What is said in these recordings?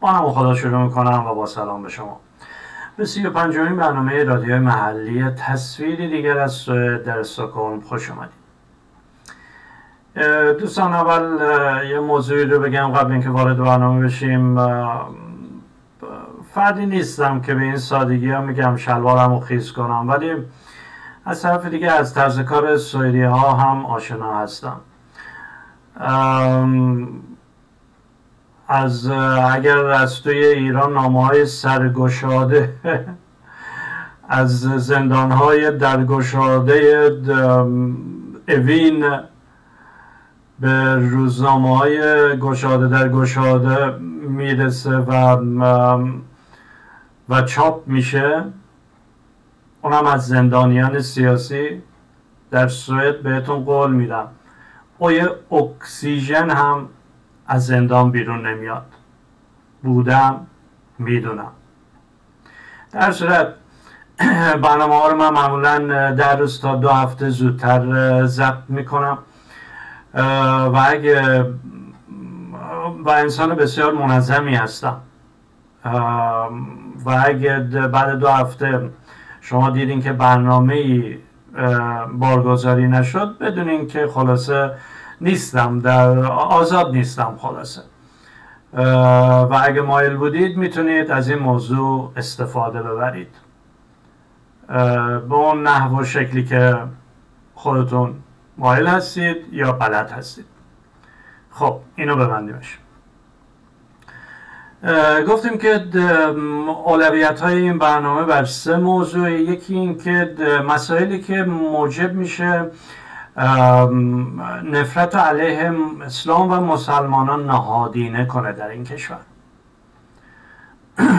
با نام خدا شروع می‌کنم و با سلام به شما. به سی و پنجمین برنامه رادیو محلی تصویری دیگر از سوئد در استکهلم خوش اومدید. دوستان اول یه موضوعی رو بگم قبل اینکه وارد برنامه بشیم. فردی نیستم که به این سادگی ها میگم شلوارم رو خیز کنم ولی از طرف دیگه از طرز کار سوئدی ها هم آشنا هستم. از اگر از توی ایران نامه های سرگشاده از زندان های درگشاده اوین به روزنامه های گشاده در گشاده می‌رسه و و چاپ میشه اونم از زندانیان سیاسی در سوئد بهتون قول میدم. او اکسیژن هم از زندان بیرون نمیاد. بودم می‌دونم. در صورت برنامه ها رو من معمولا در روز تا دو هفته زودتر ضبط می‌کنم. و اگه و انسان بسیار منظمی هستم. و اگه بعد دو هفته شما دیدین که برنامه بارگذاری نشد بدونین که خلاصه نیستم در آزاد نیستم خلاصه. و اگه مایل بودید می‌تونید از این موضوع استفاده ببرید. به اون نحو شکلی که خودتون مایل هستید یا بلد هستید. خب اینو ببندیمش. گفتیم که اولویت های این برنامه بر سه موضوع یکی این که مسائلی که موجب میشه نفرت علیه اسلام و مسلمانان نهادینه کنه در این کشور.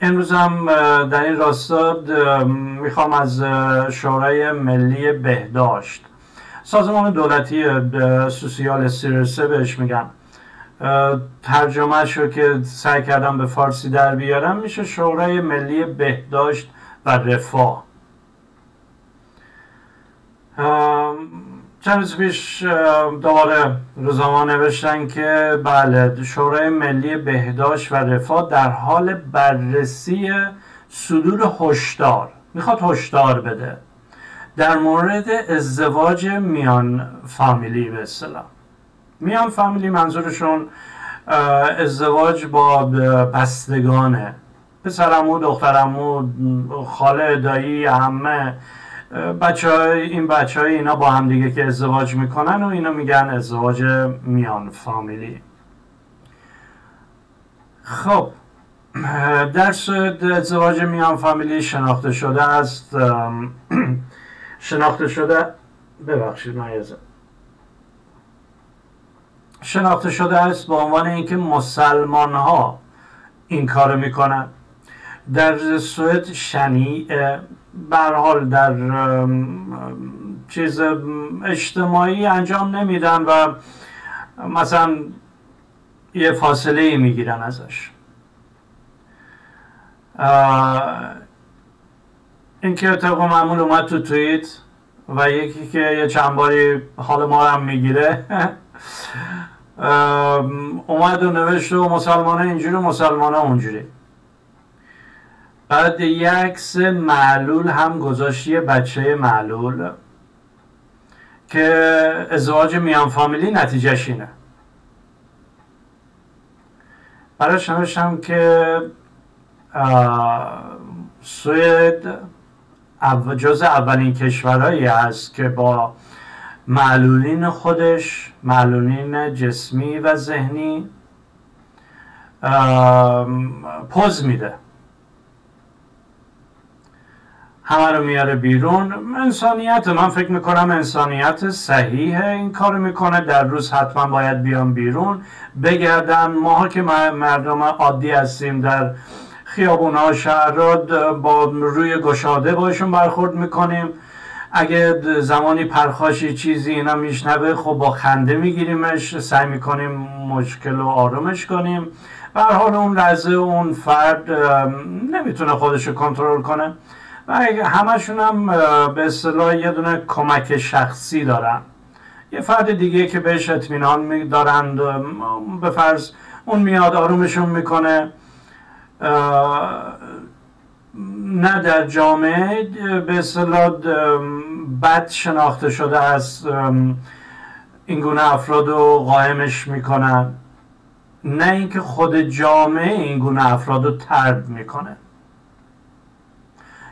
امروز هم در این راستا می‌خوام از شورای ملی بهداشت سازمان دولتی سوسیال سیرسه بهش میگن ترجمه شو که سعی کردم به فارسی در بیارم میشه شورای ملی بهداشت و رفاه. چند روز پیش دوباره روزنامه نوشتن که بله شورای ملی بهداشت و رفاه در حال بررسی صدور هشدار می‌خواد هشدار بده در مورد ازدواج میان فامیلی به اصطلاح. میان فامیلی منظورشون ازدواج با بستگانه پسرمو دخترمو خاله دایی همه بچه های این بچه های اینا با هم دیگه که ازدواج می‌کنن و اینا میگن ازدواج میان فامیلی. خب در ازدواج میان فامیلی شناخته شده است شناخته شده ببخشید مایزه شناخته شده است به عنوان اینکه مسلمان ها این کار می‌کنن. در سوئد شنی حال در چیز اجتماعی انجام نمیدن و مثلا یه فاصله می‌گیرن ازش. این که طبق معمول اومد تو توییت و یکی که یه چند باری حال ما هم می‌گیره اومد و نوشت و مسلمان اینجوری مسلمان اونجوری. بعد یک عکس معلول هم گذاشتی بچه معلول که ازدواج میان فامیلی نتیجهش اینه. براش نوشتم که سوید جز اولین کشورهایی است که با معلولین خودش معلولین جسمی و ذهنی پوز میده. همه رو میاره بیرون. انسانیت من فکر می‌کنم انسانیت صحیحه. این کار می‌کنه در روز حتما باید بیام بیرون. بگردن ماها که مردم عادی هستیم در خیابون ها شهرات با روی گشاده باشون برخورد می‌کنیم. اگه زمانی پرخاشی چیزی اینا میشنوه خب با خنده میگیریمش. سعی می‌کنیم مشکل رو آرومش کنیم. و حال اون لحظه اون فرد نمی‌تونه خودش رو کنترل کنه. و همشون هم به اصطلاح یه دونه کمک شخصی دارن. یه فرد دیگه که بهش اطمینان دارند به فرض اون میاد آرومشون می‌کنه نه در جامعه به اصطلاح بد شناخته شده از این گونه افراد رو قائمش می‌کنن. نه اینکه خود جامعه این گونه افراد رو ترد می‌کنه.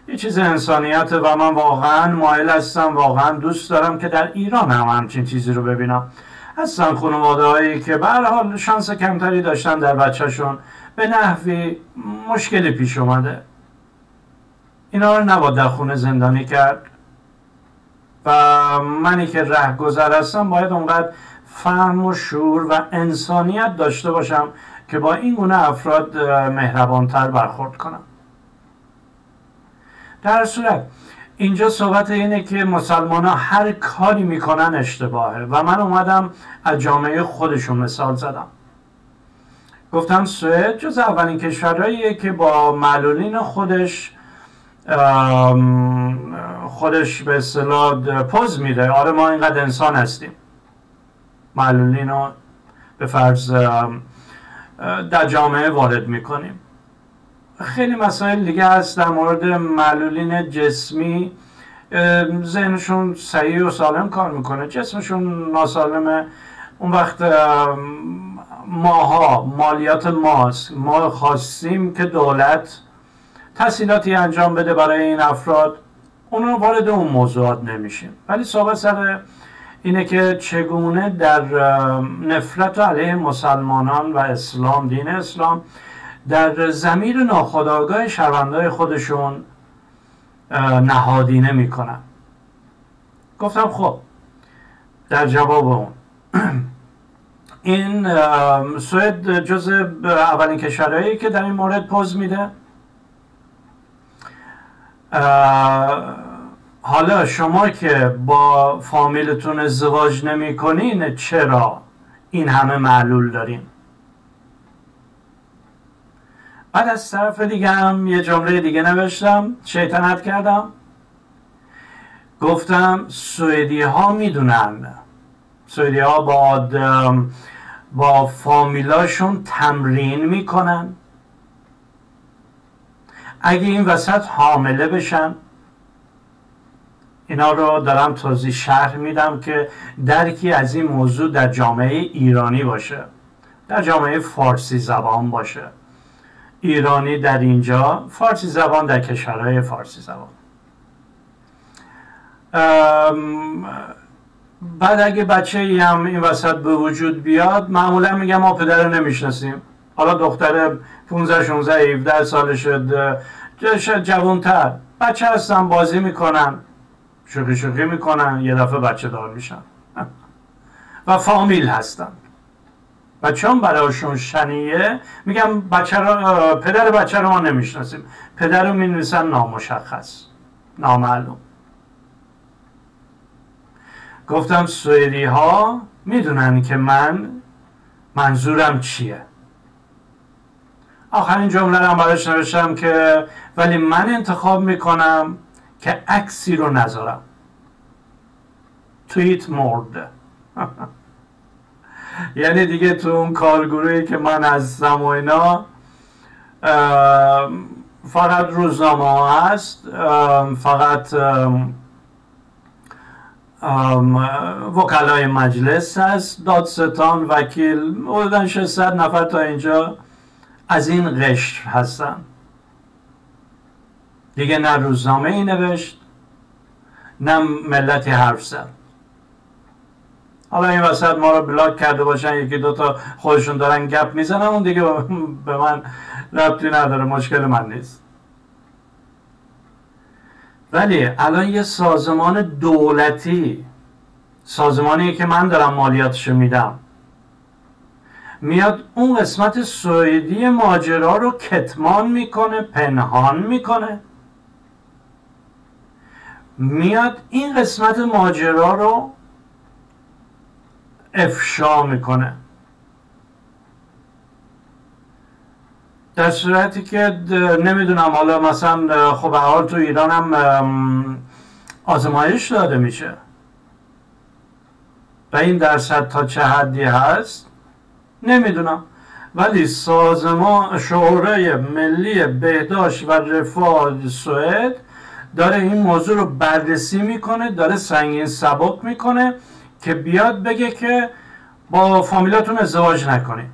یه چیز انسانیت و من واقعا مایل هستم واقعا دوست دارم که در ایران هم همچین چیزی رو ببینم. هستن خانواده هایی که به حال شانس کمتری داشتن در بچهشون. به نحوی مشکلی پیش اومده. اینا رو نباید در خونه زندانی کرد. و منی که گذر هستم باید اونقدر فهم و شور و انسانیت داشته باشم که با این گونه افراد مهربانتر برخورد کنم. در صورت اینجا صحبت اینه که مسلمان ها هر کاری می‌کنن اشتباهه و من اومدم از جامعه خودشون مثال زدم. گفتم سوئد جز اولین کشورهاییه که با معلولین خودش خودش به اصطلاح پوز میده. آره ما اینقدر انسان هستیم. معلولین رو به فرض در جامعه وارد می‌کنیم. خیلی مسائل دیگه هست در مورد معلولین جسمی. ذهنشون صحیح و سالم کار می‌کنه. جسمشون ناسالمه. اون وقت ماها مالیات ماست ما خواستیم که دولت تحصیلاتی انجام بده برای این افراد. اون وارد اون موضوعات نمیشیم. ولی صحبت سر اینه که چگونه در نفرت علیه مسلمانان و اسلام دین اسلام در زمیر ناخداگاه شهروندهای خودشون نهادینه می‌کنن. گفتم خب در جواب اون. این سوئد جز اولین کشورهایی که در این مورد پوز میده. حالا شما که با فامیلتون ازدواج نمی کنین چرا این همه معلول دارین؟ بعد از طرف دیگه هم یه جمله دیگه نوشتم شیطنت کردم. گفتم سوئدی ها می‌دونن. سوئدی ها با با فامیلاشون تمرین می‌کنن. اگه این وسط حامله بشن اینا رو دارم توضیح شرح میدم که درکی از این موضوع در جامعه ایرانی باشه در جامعه فارسی زبان باشه. ایرانی در اینجا فارسی زبان در کشورهای فارسی زبان. بعد اگه بچه ای هم این وسط به وجود بیاد معمولا میگم ما پدر رو نمی‌شناسیم. حالا دختر 15 16 17 سال شد جوانتر. بچه هستن بازی می‌کنن شوخی شوخی می‌کنن یه دفعه بچه دار میشن. و فامیل هستن. و چون برایشون شنیه میگم بچه رو پدر بچه رو ما نمی‌شناسیم. پدر رو می‌نویسن نامشخص نامعلوم. گفتم سوئدی ها می‌دونن که من منظورم چیه. آخرین جمله رو براش نوشتم که ولی من انتخاب می‌کنم که عکسی رو نذارم. توییت مرد یعنی دیگه تو اون کارگروهی که من هستم و اینا فقط روزنامه ها هست. فقط وکلای مجلس هست. دادستان وکیل حدودا 600 نفر تا اینجا از این قشر هستن. دیگه نه روزنامه ای نوشت نه ملتی حرف زد. حالا این وسط ما رو بلاک کرده باشن یکی دوتا خودشون دارن گپ می‌زنن اون دیگه به من ربطی نداره مشکل من نیست. ولی الان یه سازمان دولتی سازمانی که من دارم مالیاتشو میدم میاد اون قسمت سوئدی ماجرا رو کتمان می‌کنه پنهان می‌کنه. میاد این قسمت ماجرا رو افشا می‌کنه. در صورتی که نمی‌دونم حالا مثلا خب حال تو ایران هم آزمایش داده میشه. و این درصد تا چه حدی هست؟ نمی‌دونم. ولی سازمان شورای ملی بهداشت و رفاه سوئد داره این موضوع رو بررسی می‌کنه داره سنگین سبک می‌کنه که بیاد بگه که با فامیلاتون ازدواج نکنید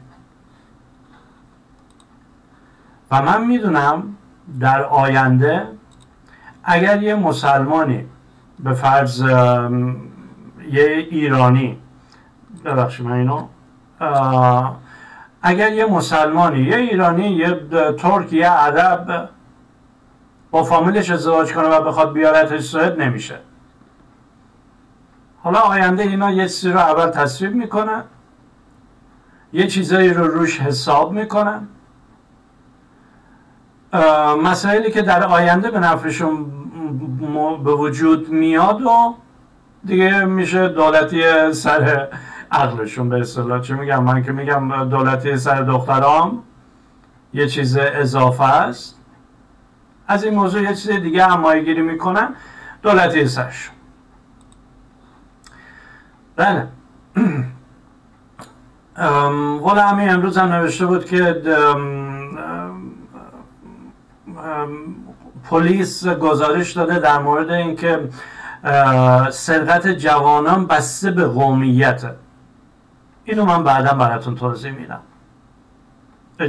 و من می‌دونم در آینده اگر یه مسلمانی به فرض یه ایرانی ببخشید من اینو اگر یه مسلمانی یه ایرانی یه ترک یه عرب با فامیلش ازدواج کنه و بخواد بیارتش سوئد نمیشه. حالا آینده اینا یه چیزی رو اول تصویب می‌کنن یه چیزایی رو روش حساب می‌کنن. مسائلی که در آینده به نفعشون به وجود میاد و دیگه میشه دولتی سر عقلشون به اصطلاح. چی میگم؟ من که میگم دولتی سر دخترام یه چیز اضافه است. از این موضوع یه چیز دیگه همایی گیری می‌کنن دولتی سرشون. بله. ولی همین امروز هم نوشته بود که پلیس گزارش داده در مورد اینکه سرقت جوانان بسته به قومیت. اینو من بعدا براتون توضیح میدم.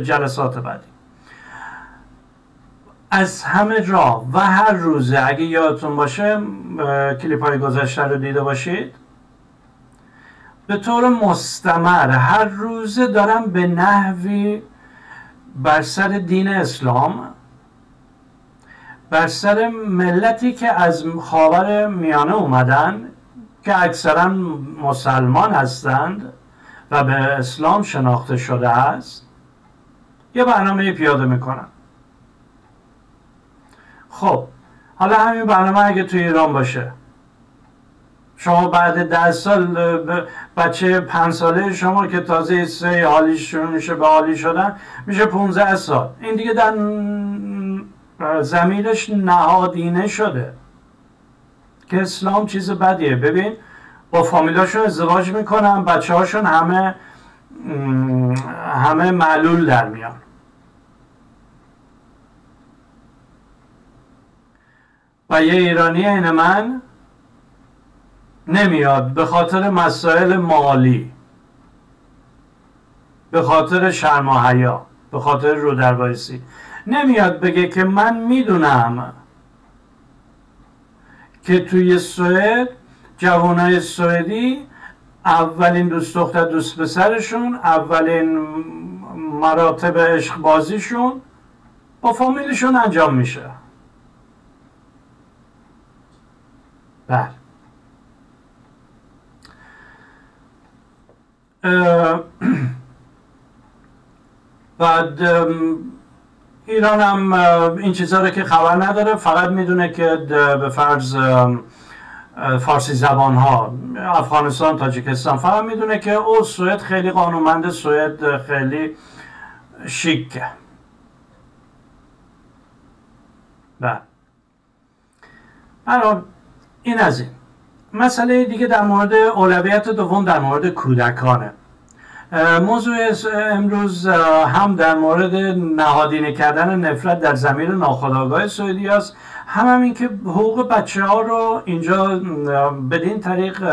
جلسات بعدی. از همه جا و هر روزه اگه یادتون باشه کلیپ های گذشته رو دیده باشید. به طور مستمر. هر روزه دارم به نحوی بر سر دین اسلام بر سر ملتی که از خاور میانه اومدن که اکثرا مسلمان هستند و به اسلام شناخته شده است. یه برنامه پیاده می‌کنن خب حالا همین برنامه اگه توی ایران باشه. شما بعد ده سال بچه پنج ساله شما که تازه سه حالیش شروع میشه به حالی شدن میشه 15 سال. این دیگه در زمینش نهادینه شده. که اسلام چیز بدیه. ببین با فامیلاشون ازدواج می‌کنن بچه هاشون همه همه معلول در میان. و یه ایرانی این من نمیاد. به خاطر مسائل مالی. به خاطر شرم و حیا. به خاطر رو دربایسی نمیاد بگه که من می‌دونم که توی سوئد جوانای سوئدی اولین دوست دختر دوست پسرشون اولین مراتب عشق بازیشون با فامیلشون انجام میشه. بله. بعد ایران هم این چیزها رو که خبر نداره فقط می‌دونه که به فرض فارسی زبان ها افغانستان تاجیکستان فقط می‌دونه که او سوئد خیلی قانونمند سوئد خیلی شیکه. بله. این از این. مسئله دیگه در مورد اولویت دوم در مورد کودکانه. موضوع امروز هم در مورد نهادینه کردن نفرت در زمین ناخودآگاه سعودی است. هم, هم این که حقوق بچه ها رو اینجا بدین طریق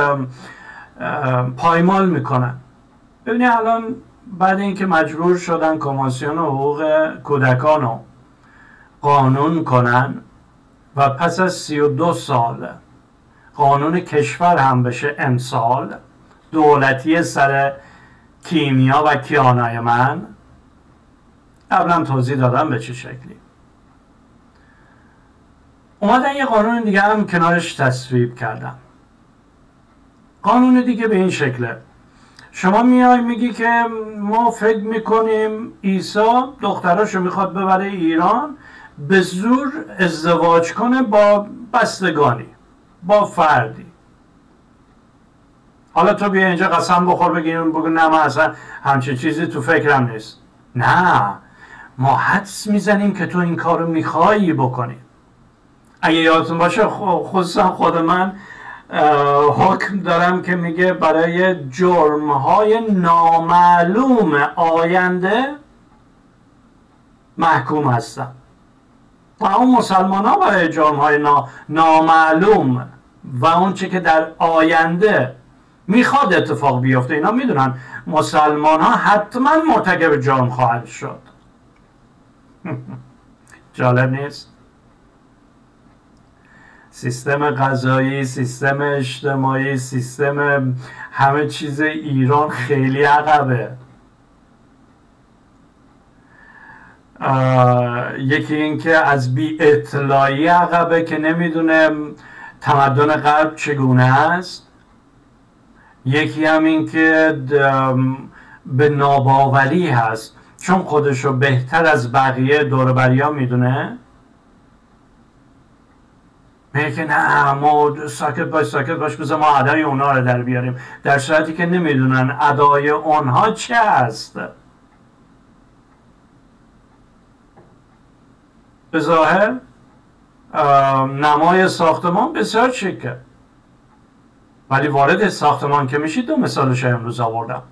پایمال می‌کنن. ببینید الان بعد اینکه مجبور شدن کماسیون حقوق کودکان رو قانون کنن و پس از سی و دو سال قانون کشور هم بشه امسال دولتی سر کیمیا و کیانای من. قبلا توضیح دادم به چه شکلی. اومدن یه قانون دیگه هم کنارش تصویب کردم قانون دیگه به این شکله. شما میای میگی که ما فکر می‌کنیم ایسا دختراشو می‌خواد ببره ایران به زور ازدواج کنه با بستگانی. با فردی. حالا تو بیا اینجا قسم بخور بگیم بگو نه من اصلا همچین چیزی تو فکرم نیست. نه ما حدس می‌زنیم که تو این کارو میخوایی بکنی. اگه یادتون باشه خصوصا خود من حکم دارم که میگه برای جرم های نامعلوم آینده محکوم هستم. و اون مسلمان ها برای جرم های نامعلوم و اون چه که در آینده می‌خواد اتفاق بیفته اینا می‌دونن مسلمان ها حتما مرتکب جرم خواهد شد. جالب نیست؟ سیستم غذایی سیستم اجتماعی سیستم همه چیز ایران خیلی عقبه. یکی اینکه از بی اطلاعی عقبه که نمی‌دونه تمدن غرب چگونه است. یکی هم این که به ناباوری هست. چون خودشو بهتر از بقیه دوربریا می‌دونه. میگه که نه ما ساکت باش ساکت باش بذار ما ادای اونا رو در بیاریم. در صورتی که نمی‌دونن ادای اونها چه است. به ظاهر نمای ساختمان بسیار شکه ولی وارد ساختمان که میشید دو مثالش امروز آوردم.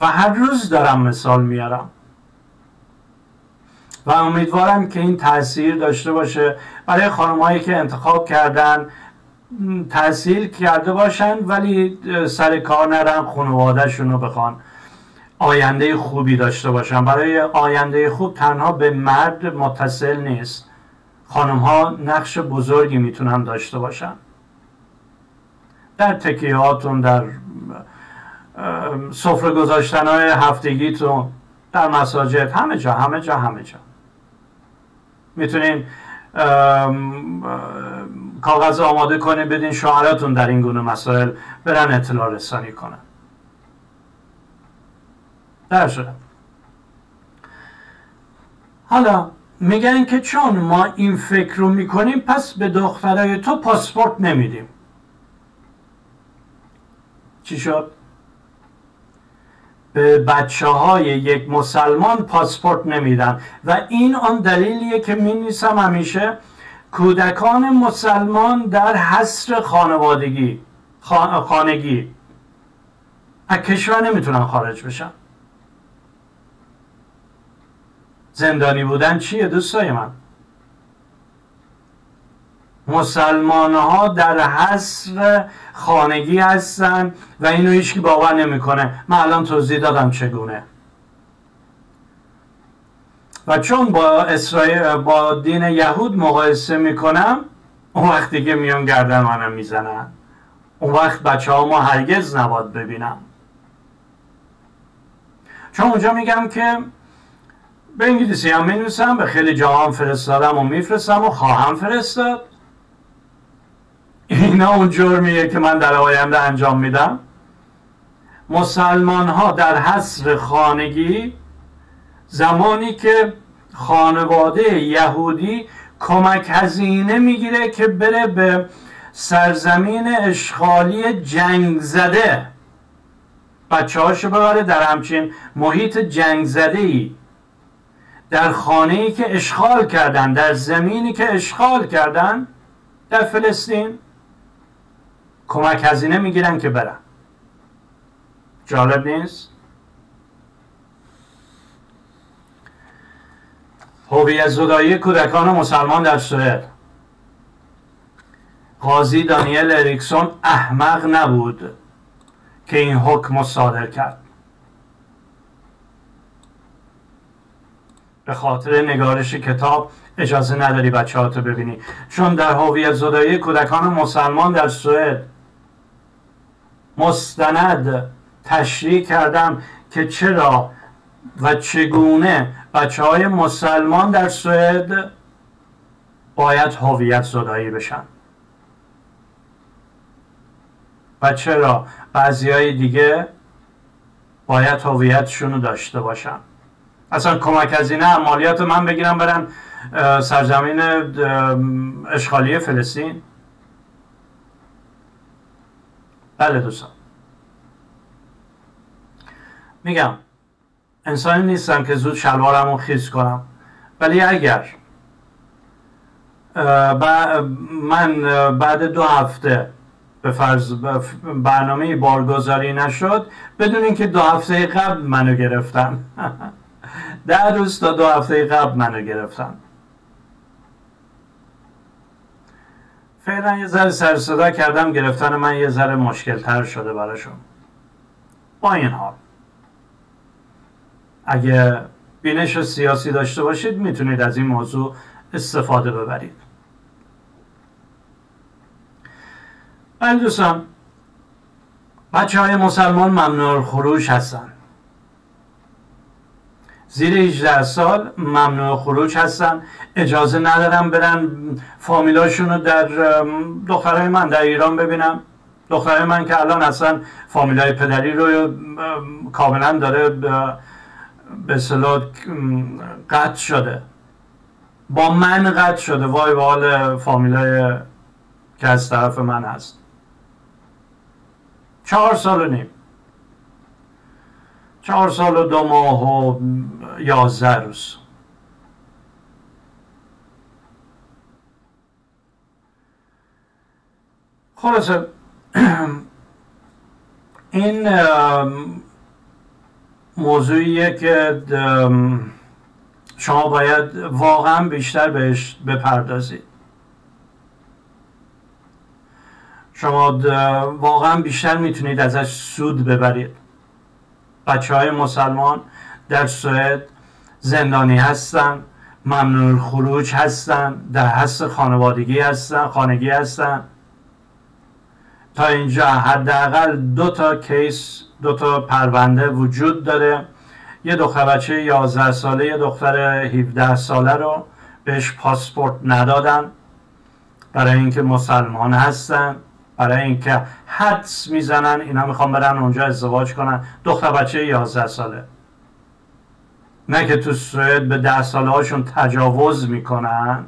و هر روز دارم مثال میارم. و امیدوارم که این تاثیر داشته باشه. برای خانمهایی که انتخاب کردن تحصیل کرده باشن ولی سر کار نرن خانوادهشون رو بخوان. آینده خوبی داشته باشن برای آینده خوب تنها به مرد متصل نیست. خانم ها نقش بزرگی می‌تونن داشته باشن. در تکیهاتون در سفره گذاشتن های هفتگیتون در مساجد همه جا همه جا همه جا. می‌تونین کاغذ آماده کنین بدین شوهراتون در این گونه مسائل برن اطلاع رسانی کنن. شده حالا میگن که چون ما این فکر رو می‌کنیم پس به دخترای تو پاسپورت نمیدیم چی شد؟ به بچه های یک مسلمان پاسپورت نمیدن و این آن دلیلیه که می نیسم همیشه کودکان مسلمان در حصر خانوادگی خانگی از کشور نمی‌تونن خارج بشن زندانی بودن چیه دوستای من؟ مسلمان ها در حصر خانگی هستن و اینو هیچکی باور نمی‌کنه. من الان توضیح دادم چگونه. و چون با اسرائیل با دین یهود مقایسه می‌کنم اون وقت دیگه میان گردن منم می‌زنن. اون وقت بچه ها ما هرگز نباد ببینم. چون اونجا میگم که به انگلیسی هم می‌نویسم به خیلی جاهام فرستادم و میفرستم و خواهم فرستاد. اینا اون جرمیه که من در آینده انجام میدم. مسلمان ها در حصر خانگی زمانی که خانواده یهودی کمک هزینه می‌گیره که بره به سرزمین اشغالی جنگ زده. بچه هاشو ببره در همچین محیط جنگ زده ای در خانه ای که اشغال کردن در زمینی که اشغال کردن در فلسطین کمک هزینه می‌گیرن که برن. جالب نیست؟ هویت زدایی کودکان مسلمان در سوئد. قاضی دانیل اریکسون احمق نبود که این حکم صادر کرد. به خاطر نگارش کتاب اجازه نداری بچه ها تو ببینی. چون در هویت زدایی کودکان مسلمان در سوئد مستند تشریح کردم که چرا و چگونه بچه های مسلمان در سوئد باید هویت زدایی بشن و چرا بعضی های دیگه باید هویتشون رو داشته باشن. اصلا کمک از اینه مالیات من بگیرم برن سرزمین اشغالی فلسطین. بله دوستان. میگم انسانی نیستم که زود شلوارم رو خیز کنم. ولی اگر من بعد دو هفته به فرض برنامه بارگذاری نشد بدون اینکه دو هفته قبل منو گرفتن. ده روز تا دو هفته قبل منو گرفتن. فعلا یه ذره سر کردم گرفتن من یه ذره مشکل تر شده براشون. با این حال. اگه بینش سیاسی داشته باشید می‌تونید از این موضوع استفاده ببرید. ولی دوستان بچه های مسلمان ممنوع خروج هستن. زیر 18 سال ممنوع خروج هستن. اجازه ندارم برن فامیلاشون رو در دخترهای من در ایران ببینم دخترهای من که الان اصلا فامیلای پدری رو کاملا داره به صلاح قطع شده. با من قطع شده. وای به حال فامیلای که از طرف من هست. چهار سال و نیم. چهار سال و دو ماه و یازده روز. خلاصه این موضوعیه که شما باید واقعا بیشتر بهش بپردازید. شما واقعا بیشتر می‌تونید ازش سود ببرید. بچه های مسلمان در سوئد زندانی هستن ممنوع خروج هستن در حس خانوادگی هستن خانگی هستن تا اینجا حداقل دو تا کیس دو تا پرونده وجود داره. یه دختر بچه 11 ساله یه دختر 17 ساله رو بهش پاسپورت ندادن. برای اینکه مسلمان هستن برای اینکه حدس می‌زنن اینا می‌خوان برن اونجا ازدواج کنن. دختر بچه 11 ساله. نه که تو سوئد به ده ساله هاشون تجاوز می‌کنن.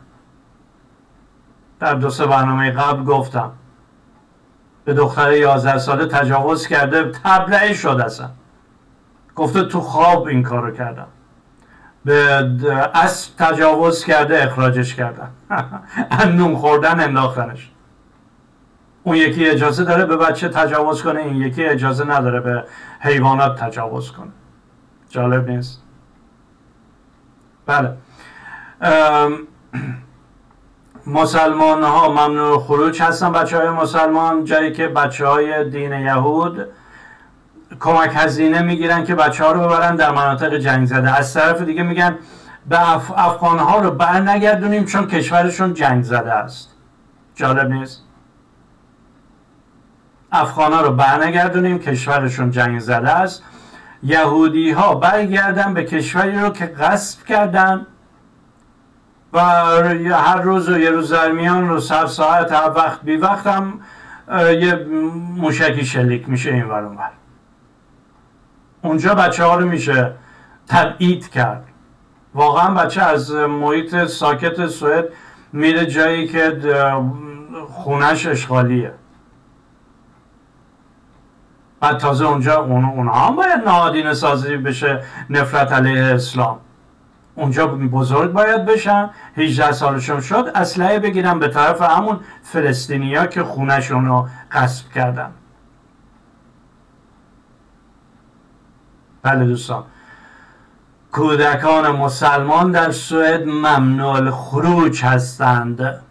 در دو سه برنامه قبل گفتم. به دختر 11 ساله تجاوز کرده تبلعه شد اصلا. گفته تو خواب این کارو کردم. به اسب تجاوز کرده اخراجش کردن نون خوردن انداختنش. اون یکی اجازه داره به بچه تجاوز کنه این یکی اجازه نداره به حیوانات تجاوز کنه. جالب نیست. بله. مسلمان ها ممنوع خروج هستن بچه های مسلمان جایی که بچه های دین یهود کمک هزینه می‌گیرن که بچه ها رو ببرن در مناطق جنگ زده. از طرف دیگه میگن به اف... افغان ها رو بر نگردونیم چون کشورشون جنگ زده است. جالب نیست؟ افغان ها رو بر نگردونیم کشورشون جنگ زده است. یهودی ها برگردن به کشوری رو که غصب کردن و هر روز و یه روز در میان رو سر ساعت هر وقت بی وقت هم یه موشکی شلیک میشه این ور اونجا بچه ها رو میشه تبعید کرد. واقعا بچه از محیط ساکت سوئد میره جایی که خونش اشغالیه. بعد تازه اونجا اون اونها هم باید نهادین سازی بشه نفرت علیه اسلام. اونجا بزرگ باید بشن. 18 سالشون شد اسلحه بگیرن به طرف همون فلسطینیا که خونشون رو قصب کردن. بله دوستان. کودکان مسلمان در سوئد ممنوع خروج هستند.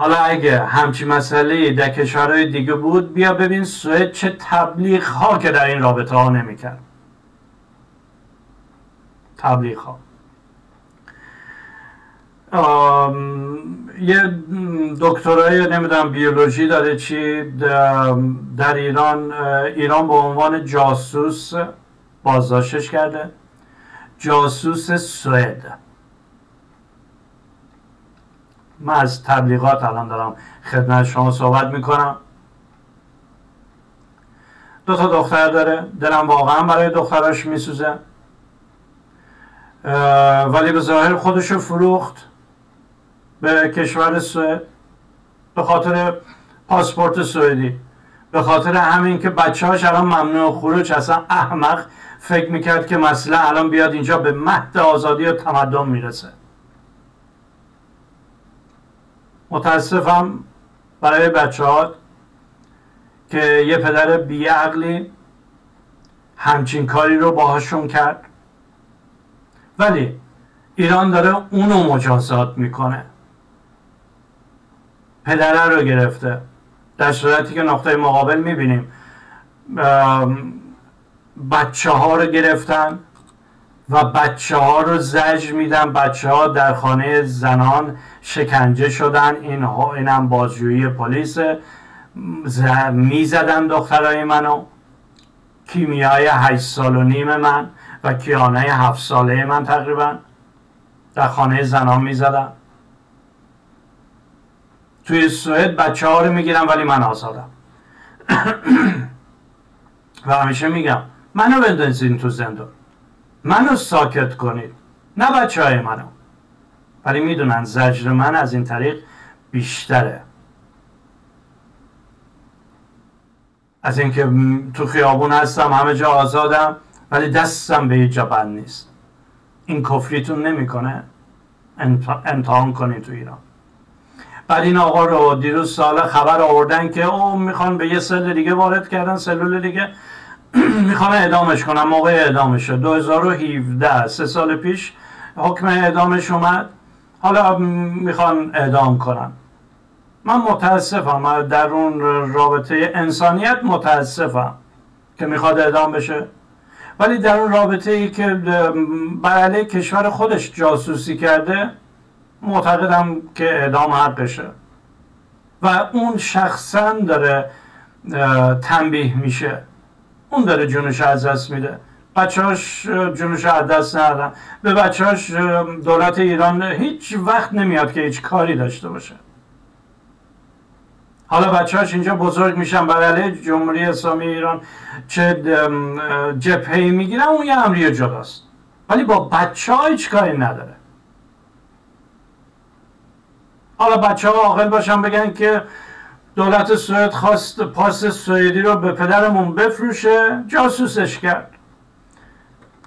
حالا اگه همچی مسئله در کشورهای دیگه بود بیا ببین سوئد چه تبلیغ ها که در این رابطه ها نمی‌کرد. تبلیغ ها. یه دکترای نمی‌دونم بیولوژی داره چی در ایران ایران به عنوان جاسوس بازداشتش کرده. جاسوس سوئد. من از تبلیغات الان دارم خدمت شما صحبت می‌کنم. دو تا دختر داره. دلم واقعا برای دختراش میسوزه. ولی به ظاهر خودشو فروخت به کشور سوئد. به خاطر پاسپورت سوئدی. به خاطر همین که بچه هاش الان ممنوع خروج اصلا احمق فکر می‌کرد که مثلا الان بیاد اینجا به مهد آزادی و تمدن می‌رسه. متاسفم برای بچه ها که یه پدر بیعقلی همچین کاری رو باهاشون کرد. ولی ایران داره اونو مجازات می‌کنه. پدره رو گرفته. در صورتی که نقطه مقابل می‌بینیم. بچه ها رو گرفتن. و بچه ها رو زج میدن. بچه ها در خانه زنان شکنجه شدن. این اینم بازجویی پلیس. می‌زدن دخترای منو. کیمیای هشت سال و نیم من و کیانه هفت ساله من تقریبا در خانه زنان می‌زدن. توی سوئد بچه ها رو می‌گیرم ولی من آزادم. و همیشه میگم منو بندازین تو زندان. منو ساکت کنید. نه بچه های منو. ولی می‌دونن زجر من از این طریق بیشتره. از اینکه تو خیابون هستم همه جا آزادم ولی دستم به هیچ جا نیست. این کفریتون نمی‌کنه؟ امتحان کنید تو ایران. بعد این آقا رو دیروز سال خبر آوردن که او می‌خوان به یه سل دیگه وارد کردن سلول دیگه. می‌خوان اعدامش کنن موقع اعدامش 2017 سه سال پیش حکم اعدامش اومد. حالا می‌خوان اعدام کنن. من متاسفم در اون رابطه انسانیت متاسفم که می‌خواد اعدام بشه. ولی در اون رابطه ای که بر کشور خودش جاسوسی کرده معتقدم که اعدام حقشه. و اون شخصا داره تنبیه میشه. اون داره جونش از دست میده. بچهاش جونش از دست ندادن. به بچهاش دولت ایران هیچ وقت نمیاد که هیچ کاری داشته باشه. حالا بچهاش اینجا بزرگ میشن. بر جمهوری اسلامی ایران چه جبهه می‌گیرن اون یه امری جداست. ولی با بچه ها هیچ کاری نداره. حالا بچه ها عاقل باشن بگن که دولت سوئد خواست پاس سوئدی رو به پدرمون بفروشه جاسوسش کرد.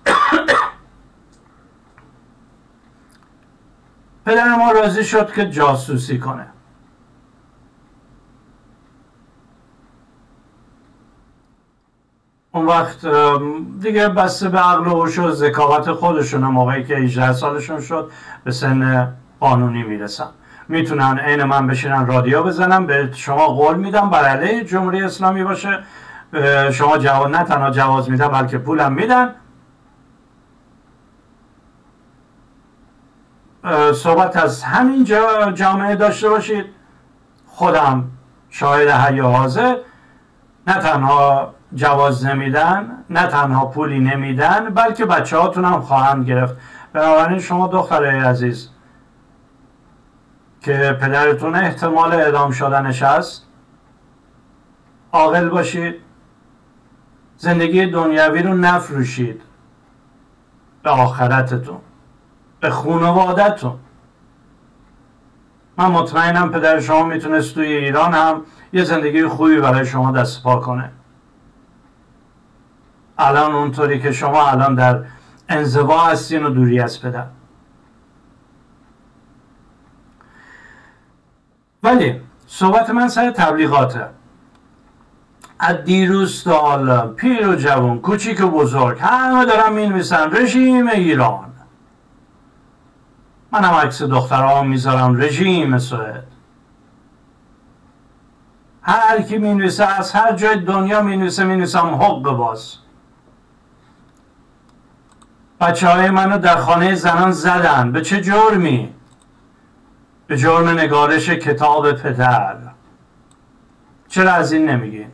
پدر ما راضی شد که جاسوسی کنه. اون وقت دیگه بسته به عقل و هوش و ذکاوت خودشون موقعی که 18 سالشون شد به سن قانونی می‌رسن. می‌تونن عین من بشینن رادیو بزنن به شما قول میدم بر علیه جمهوری اسلامی باشه. شما جواز نه تنها جواز میدن بلکه پولم میدن. صحبت از همین جامعه داشته باشید. خودم شاهد حی حاضر. نه تنها جواز نمیدن نه تنها پولی نمیدن بلکه بچه هاتون هم خواهند گرفت. بنابراین شما دخترای عزیز که پدرتون احتمال اعدام شدنش هست. عاقل باشید. زندگی دنیوی رو نفروشید. به آخرتتون. به خانوادتون من مطمئنم پدر شما می‌تونست توی ایران هم یه زندگی خوبی برای شما دست پا کنه. الان اونطوری که شما الان در انزوا هستین و دوری از پدر. ولی صحبت من سر تبلیغاته. از دیروز تا حالا پیر و جوان کوچیک و بزرگ همه دارن می نویسن رژیم ایران. من هم عکس دخترها می‌ذارم رژیم سوئد. هر کی می نویسه از هر جای دنیا می نویسه می نویسم حق باز. بچه های منو در خانه زنان زدن. به چه جرمی؟ به جرم نگارش کتاب پدر. چرا از این نمیگین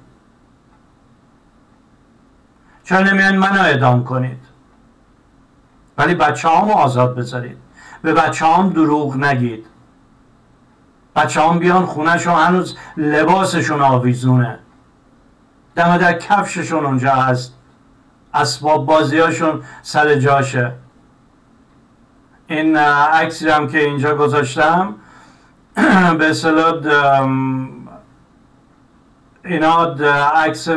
چرا نمیان منو اعدام کنید؟ ولی بچه هم آزاد بذارید. به بچه هم دروغ نگید. بچه هم بیان خونهشون هنوز لباسشون آویزونه. دم در کفششون اونجا هست. اسباب بازیاشون سر جاشه. این عکسی هم که اینجا گذاشتم به اصطلاح اینا عکس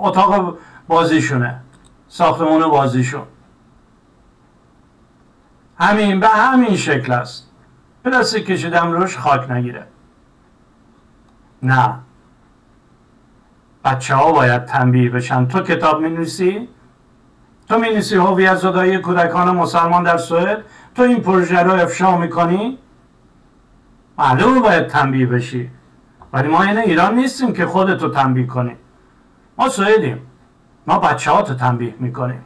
اتاق بازیشونه ساختمون بازیشون. همین به همین شکل است. پلاستیک کشیدم روش خاک نگیره. نه. بچه ها باید تنبیه بشن. تو کتاب می نویسی تو می نویسی هویت زدایی کودکان مسلمان در سوئد؟ تو این پروژه رو افشا می‌کنی؟ معلوم باید تنبیه بشی. ولی ما این ایران نیستیم که خودتو تنبیه کنیم ما سوئدیم. ما بچه ها تنبیه می‌کنیم.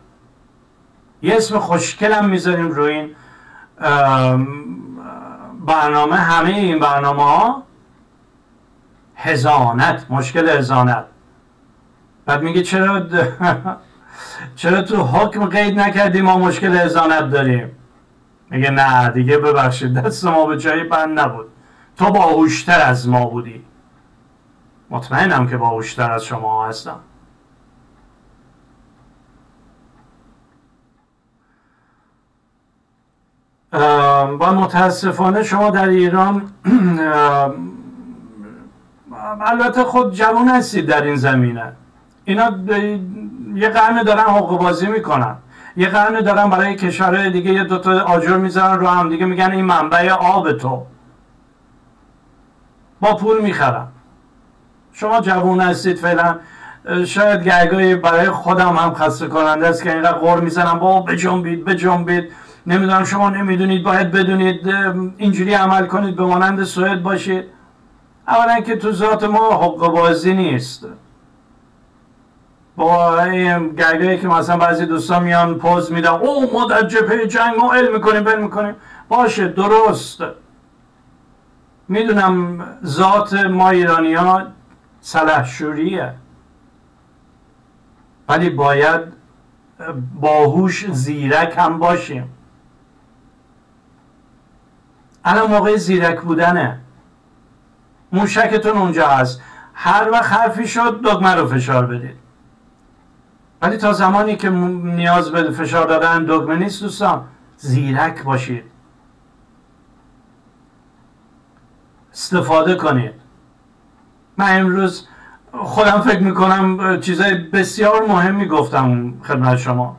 یه اسم خوشکلم می‌ذاریم روی این برنامه. همه این برنامه ها هزانت مشکل هزانت بعد میگه چرا چرا تو حکم قید نکردی ما مشکل هزانت داریم؟ میگه نه دیگه ببخشید دست ما به جایی بند نبود. تو باهوشتر از ما بودی. مطمئنم که باهوشتر از شما هستم. و متاسفانه شما در ایران البته خود جوان هستید در این زمینه. اینا یه قرن دارن حقوق بازی می‌کنن. یه قرن دارن برای کشورهای دیگه یه دوتا آجر می‌ذارن رو هم دیگه میگن این منبع آب تو. با پول می‌خرن شما جوون هستید فعلا. شاید گرگایی برای خودم هم خسته کننده است که اینقدر غور می‌زنم. با بجنبید بجنبید. نمی‌دونم شما نمی‌دونید باید بدونید اینجوری عمل کنید به مانند سوئد باشید. اولا که تو ذات ما حق بازی نیست. با گرگایی که مثلا بعضی دوستان میان پوز میدن او ما در جبهه جنگ ما علم می‌کنیم بل می‌کنیم. باشه درست. می‌دونم ذات ما ایرانی ها سلحشوریه ولی باید باهوش زیرک هم باشیم. الان موقع زیرک بودنه. موشکتون اونجا هست. هر وقت حرفی شد دگمه رو فشار بدید. ولی تا زمانی که نیاز به فشار دادن دگمه نیست دوستان زیرک باشید. استفاده کنید. من امروز خودم فکر می‌کنم چیزای بسیار مهمی گفتم خدمت شما.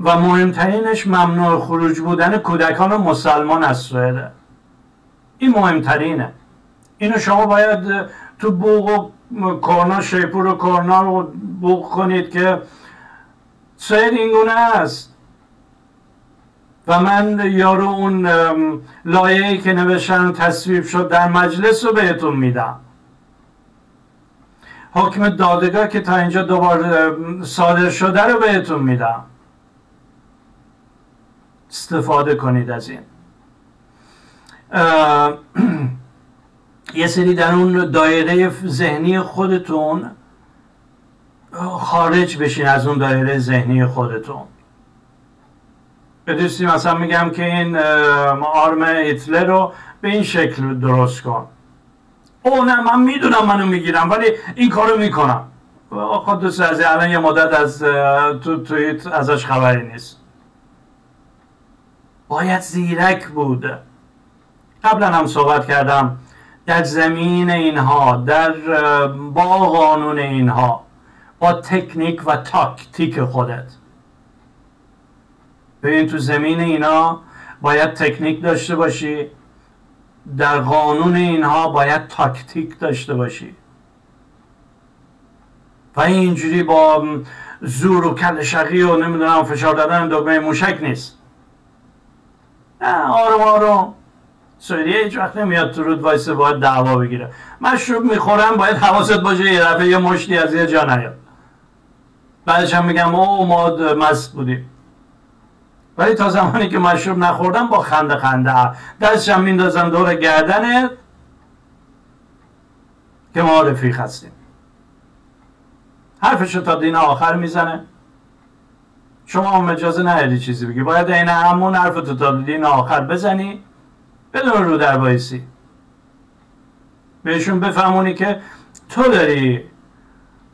و مهمترینش ممنوع خروج بودن کودکان مسلمان از سوئده این مهمترینه. اینو شما باید تو بوق و کرنا شیپور و رو بوق کنید که سوئد اینگونه است. و من یارو اون لایه‌ای که نوشتن تصویب شد در مجلس رو بهتون میدم. حکم دادگاه که تا اینجا دوباره صادر شده رو بهتون میدم. استفاده کنید از این. یه سری در اون دایره ذهنی خودتون خارج بشین از اون دایره ذهنی خودتون. به مثلا میگم که این آرم هیتلر رو به این شکل درست کن. او نه من می‌دونم منو می‌گیرم ولی این کارو می‌کنم. دوست از الان یه مدت از تو توییت ازش خبری نیست. باید زیرک بود قبلا هم صحبت کردم. در زمین اینها در با قانون اینها با تکنیک و تاکتیک خودت. ببین تو زمین اینا باید تکنیک داشته باشی. در قانون اینها باید تاکتیک داشته باشی. و اینجوری با زور و کل شقی و نمی‌دونم فشار دادن دکمه موشک نیست. نه آروم آروم. سوریه هیچ وقت نمیاد تو رود وایسه باید دعوا بگیره. مشروب می‌خورم باید حواست باشه یه دفعه یه مشتی از یه جا نیاد. بعدش هم میگم او ما مست بودیم. ولی تا زمانی که مشروب نخوردم با خنده خنده. دستشم میندازم دور گردنت که ما رفیق هستیم. حرفشو تا دین آخر می‌زنه. شما هم اجازه نداری چیزی بگی. باید این همون حرف تو تا دین آخر بزنی. بدون رو در بایسی بهشون بفهمونی که تو داری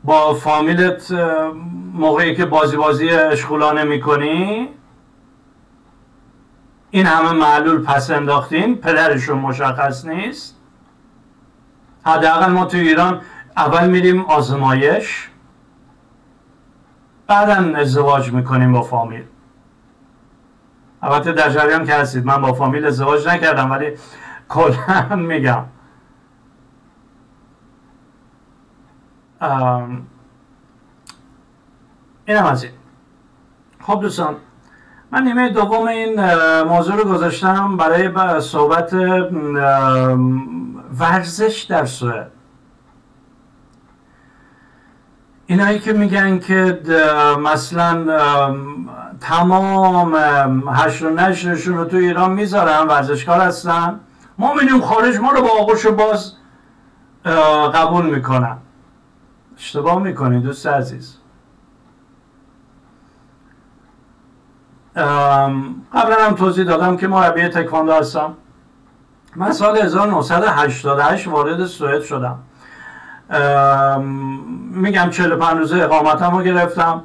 با فامیلت موقعی که بازی بازی اشغولانه می‌کنی این همه معلول پس انداختین پدرشون مشخص نیست. حداقل ما تو ایران اول میریم آزمایش بعدا ازدواج می‌کنیم با فامیل. البته در جریان که هستید من با فامیل ازدواج نکردم ولی کلا میگم. اینم از این. خب دوستان من نیمه دوم این موضوع رو گذاشتم برای صحبت ورزش در سوئد. اینایی که میگن که مثلا تمام هشت و نشرشون رو تو ایران می‌ذارن ورزشکار هستن ما میدیم خارج ما رو با آغوش باز قبول می‌کنن. اشتباه می‌کنی دوست عزیز. قبلا هم توضیح دادم که مربی تکواندو هستم. من سال 1988 وارد سوئد شدم. میگم 45 روزه اقامتم رو گرفتم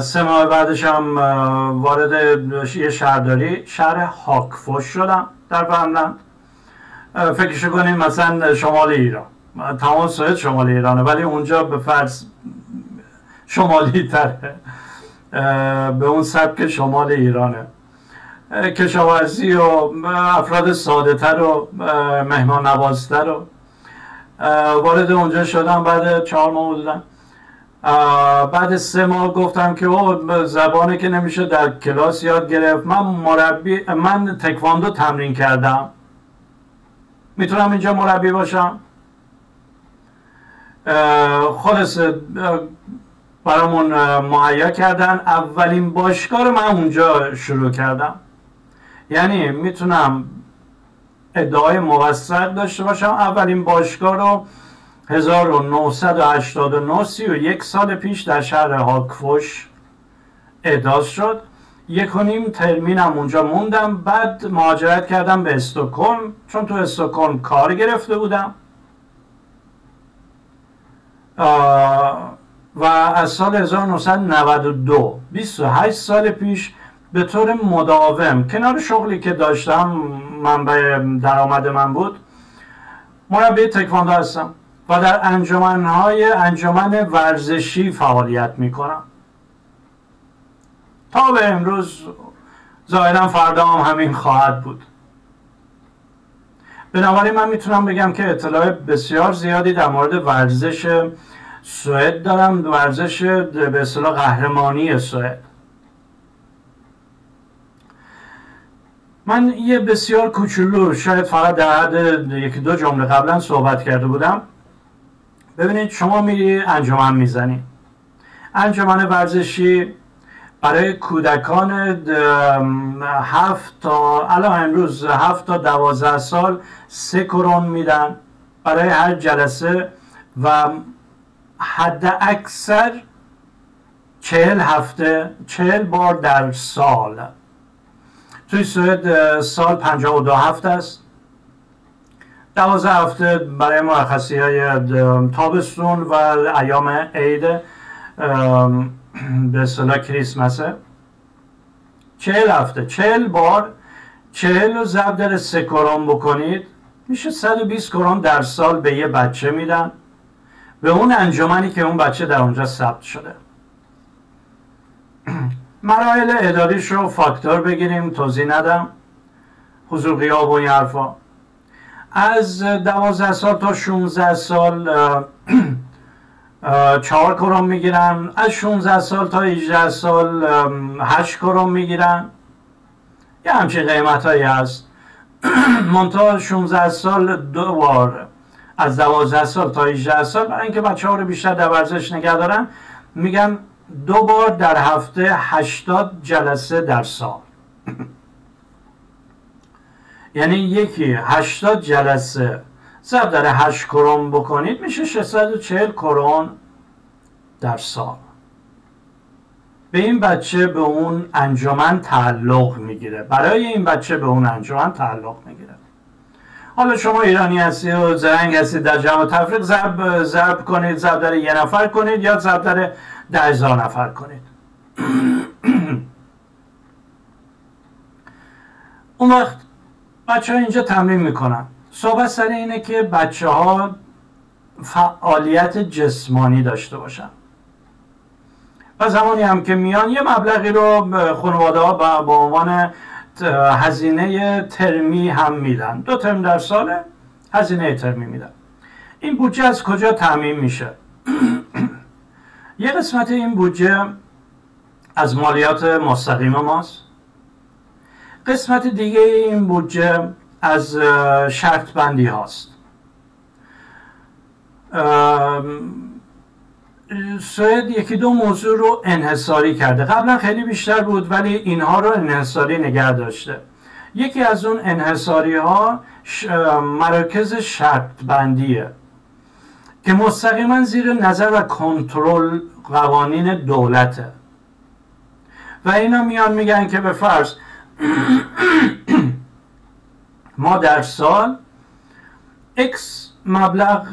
سه ماه بعدش هم وارد یه شهرداری شهر هاکفوش شدم در فنلند فکرش کنیم مثلا شمال ایران. تمام سوئد شمال ایرانه ولی اونجا به فرض شمالی تره به اون سبک شمال ایرانه. کشاورزی و افراد ساده تر و مهمان نوازتر و وارد اونجا شدم بعد چهار ماه بودم بعد سه ماه گفتم که او زبانه که نمیشه در کلاس یاد گرفت. من مربی من تکواندو تمرین کردم. می‌تونم اینجا مربی باشم؟ خلاص برامون مهیا کردن. اولین باشگاه رو من اونجا شروع کردم. یعنی می‌تونم ادعای موثق داشته باشم. اولین باشگاه رو 1989 سی و یک سال پیش در شهر هاکفوش اعداد شد. یک و نیم ترمینم اونجا موندم. بعد مهاجرت کردم به استکهلم. چون تو استکهلم کار گرفته بودم. و از سال 1992 28 سال پیش به طور مداوم کنار شغلی که داشتم منبع درآمد من بود مربی تکواندو هستم و در انجمنهای انجمن ورزشی فعالیت می‌کنم. تا به امروز ظاهرا فردا هم همین خواهد بود. بنابراین من می‌تونم بگم که اطلاع بسیار زیادی در مورد ورزش سوئد دارم ورزش به اصطلاح قهرمانی سوئد. من یه بسیار کوچولو شاید فقط در حد یکی دو جمله قبلا صحبت کرده بودم. ببینید شما میری انجمن می‌زنی. انجمن ورزشی برای کودکان هفت تا الان امروز هفت تا دوازده سال سه کرون میدن. برای هر جلسه و حد اکثر چهل هفته چهل بار در سال. توی سوئد سال پنجاه و دو هفته است. دوازده هفته برای مرخصی های تابستون و ایام عید به صلاح کریسمسه. چهل هفته چهل بار چهل رو ضرب در سه کرون بکنید. میشه 120 کرون در سال به یه بچه میدن. به اون انجمنی که اون بچه در اونجا ثبت شده. مراحل اداریش رو فاکتور بگیریم توضیح ندم. حضور غیاب و این حرفا. از دوازده سال تا 16 سال چهار کرون می‌گیرن. از 16 سال تا 18 سال هشت کرون می‌گیرن. یه همچین قیمت هایی هست. منتها 16 سال دو بار از 12 سال تا 18 سال برای اینکه بچه ها رو بیشتر در ورزش نگه دارن میگن دو بار در هفته 80 جلسه در سال. یعنی یکی 80 جلسه ضرب در 8 کرون بکنید میشه 640 کرون در سال. به این بچه به اون انجمن تعلق می‌گیره. برای این بچه به اون انجمن تعلق می‌گیره. حالا شما ایرانی هستی و زرنگ هستید در جمع تفریق ضرب ضرب کنید ضرب در یه نفر کنید یا ضرب در ده هزار نفر کنید. اون وقت بچه ها اینجا تمرین می‌کنن. صحبت سر اینه که بچه ها فعالیت جسمانی داشته باشن. و زمانی هم که میان یه مبلغی رو خانواده ها با عنوان هزینه ترمی هم میدن. دو ترم در سال هزینه ترمی میدن. این بودجه از کجا تعمین میشه؟ یه قسمت این بودجه از مالیات مستقیم ماست. قسمت دیگه این بودجه از شرط بندی هاست. سوئد یکی دو موضوع رو انحصاری کرده. قبلا خیلی بیشتر بود ولی اینها رو انحصاری نگه داشته. یکی از اون انحصاری ها مراکز شرط بندیه که مستقیما زیر نظر و کنترل قوانین دولته. و اینا میان میگن که به فرض ما در سال X مبلغ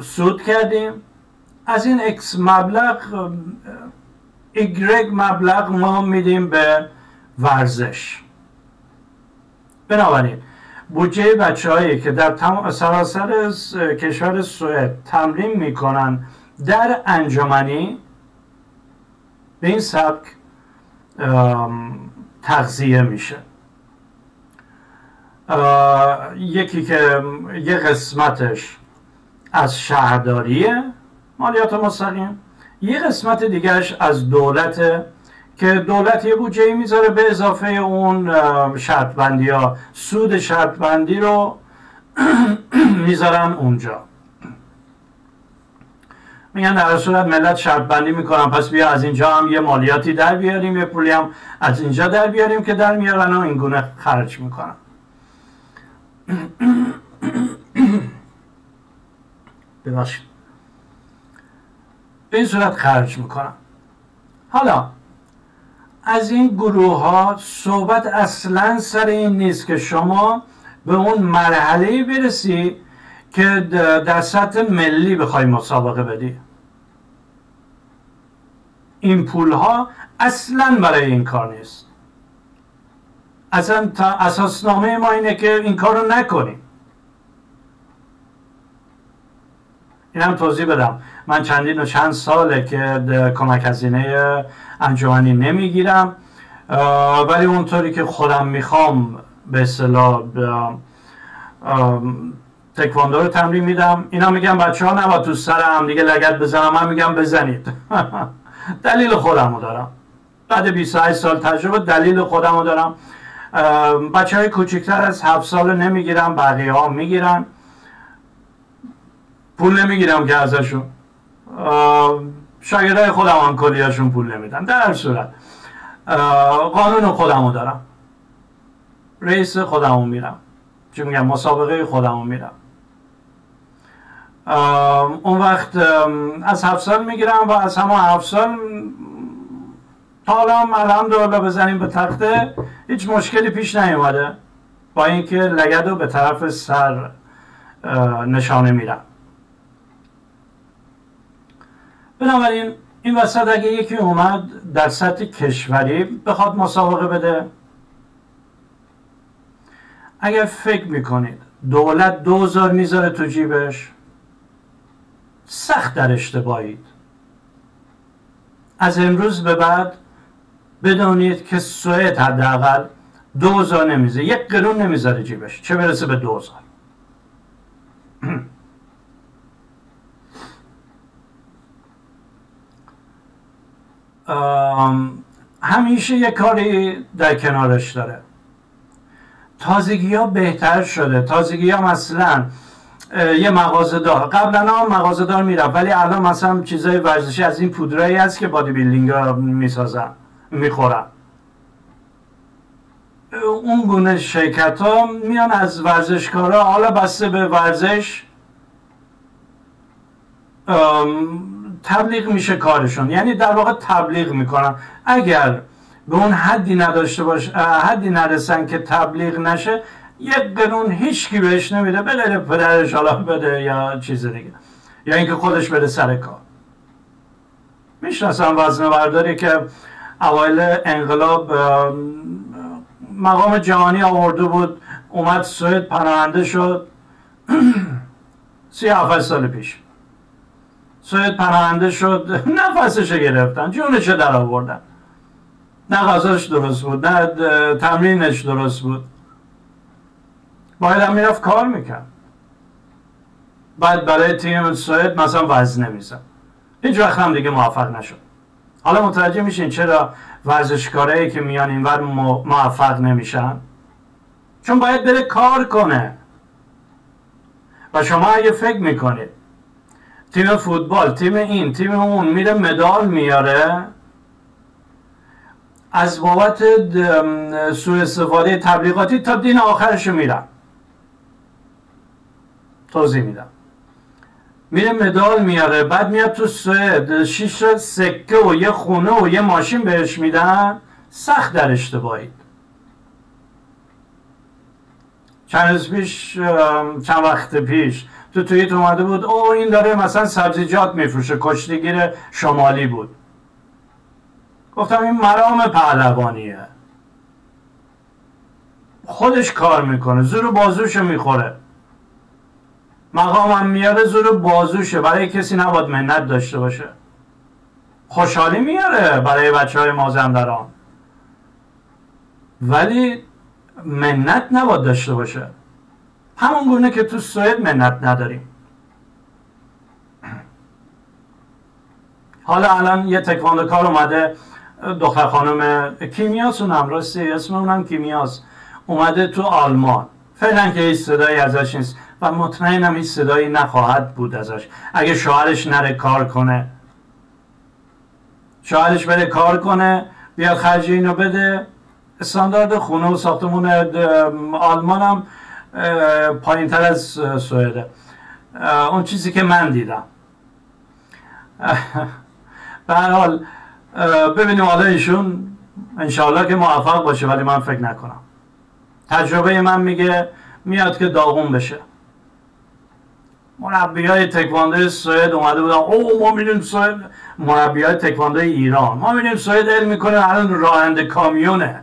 سود کردیم. از این X مبلغ Y مبلغ ما میدیم به ورزش. بنابراین بودجه بچه هایی که در سراسر کشور سوئد تمرین می‌کنن در انجمنی به این سبک تغذیه میشه. یکی که یه قسمتش از شهرداریه. مالیات مستقیم. یه قسمت دیگرش از دولته که دولت یه بودجه می‌ذاره به اضافه اون شرط بندی ها. سود شرط بندی رو می‌ذارن اونجا. میگن در صورت ملت شرط بندی می‌کنن پس بیا از اینجا هم یه مالیاتی در بیاریم یه پولی هم از اینجا در بیاریم که در میارن و اینگونه خرج می‌کنن. ببخشید. به این صورت خرج می‌کنن حالا از این گروه ها صحبت اصلا سر این نیست که شما به اون مرحله برسی که در سطح ملی بخوای مسابقه بدی. این پول ها اصلا برای این کار نیست. اصلا تا اساسنامه ما اینه که این کار رو نکنیم این توضیح بدم. من چندین و چند ساله که کمک هزینه انجمنی نمی‌گیرم ولی اونطوری که خودم می‌خوام به اصطلاح تکواندو رو تمرین میدم. اینا میگن بچه ها نباید تو سر هم دیگه لگت بزنم. من میگم بزنید. دلیل خودم رو دارم. بعد 28 سال تجربه دلیل خودم رو دارم. بچه های کوچکتر از 7 سال نمی‌گیرم بقیه ها می‌گیرن. پول نمی‌گیرم که ازشون. شاگردای خودم هم کلیاشون پول نمیدن. در هر صورت قانون خودمو دارم. رئیس خودمو میرم. چون میگم؟ مسابقه خودمو میرم. اون وقت از هفت سال می‌گیرم و از همه هفت سال تا حالا هم الحمدلله بزنیم به تخته هیچ مشکلی پیش نیومده. با اینکه لگد رو به طرف سر نشانه میرم. بنابراین این وسط اگه یکی اومد در سطح کشوری بخواد مسابقه بده. اگر فکر می‌کنید دولت دوزار می‌ذاره تو جیبش سخت در اشتباهید. از امروز به بعد بدونید که سوئد حداقل دوزار نمی‌ذاره یک قرون نمی‌ذاره جیبش چه برسه به دوزار. همیشه یه کاری در کنارش داره. تازگی ها بهتر شده. تازگی ها مثلا یه مغازه دار قبلا هم مغازه دار می‌رفت ولی الان مثلا چیزای ورزشی از این پودرایی هست که بادی بیلدینگ ها می‌سازن می‌خورن. اون گونه شرکت ها میان از ورزشکارا حالا بسته به ورزش تبلیغ میشه کارشون. یعنی در واقع تبلیغ می‌کنن. اگر به اون حدی نداشته باش حدی نرسن که تبلیغ نشه یک قانون هیچکی بهش نمیده. بده پدرش حالا بده یا چیز دیگه. یا اینکه خودش بده سر کار. می‌شناسم وزن برداری که اوایل انقلاب مقام جهانی آورده بود. اومد سوئد پناهنده شد. سی سال پیش. سوید پناهنده شد. نفسش گرفتن جونش در آوردن. نه غذاش درست بود نه تمرینش درست بود. باید هم می‌رفت کار می‌کرد. بعد برای تیم سوئد مثلا وزنه میزن هیچ وقت هم دیگه موفق نشد. حالا متوجه میشین چرا ورزشکارایی که میان اینور موفق نمیشن؟ چون باید بره کار کنه. و شما اگه فکر می‌کنید تیم فوتبال تیم این تیم اون میره مدال میاره. از بابت سوء استفاده تبلیغاتی تا دین آخرشو میرم. توضیح میدم. میره مدال میاره بعد میاد تو سوئد شیش سکه و یه خونه و یه ماشین بهش میدن. سخت در اشتباهید چند پیش چند وقت پیش تو توییت اومده بود او این داره مثلا سبزیجات میفروشه کشتیگیر شمالی بود. گفتم این مرام پهلوانیه. خودش کار می‌کنه زور بازوشو می‌خوره. مقامم میاره زور بازوشه برای کسی نباید منت داشته باشه. خوشحالی میاره برای بچه های مازندران. ولی منت نباید داشته باشه. همون گونه که تو سوئد منت نداریم. حالا الان یه تکواندو کار اومده دختر خانم کیمیاس اونم راستی اسم اونم کیمیاس اومده تو آلمان. فعلا که هیچ صدایی ازش نیست و مطمئنم هیچ صدایی نخواهد بود ازش. اگه شوهرش نره کار کنه. شوهرش بره کار کنه بیاد خرج اینو بده. استاندارد خونه و ساختمون آلمان هم پایین تر از سوئده اون چیزی که من دیدم. به هر حال ببینیم حالا ایشون انشاءالله که موفق باشه ولی من فکر نکنم. تجربه من میگه میاد که داغون بشه. مربی های تکواندو سوئد اومده بودن. او ما میریم سوئد مربی های تکواندو ایران. ما میریم سوئد علم می‌کنه الان راننده کامیونه.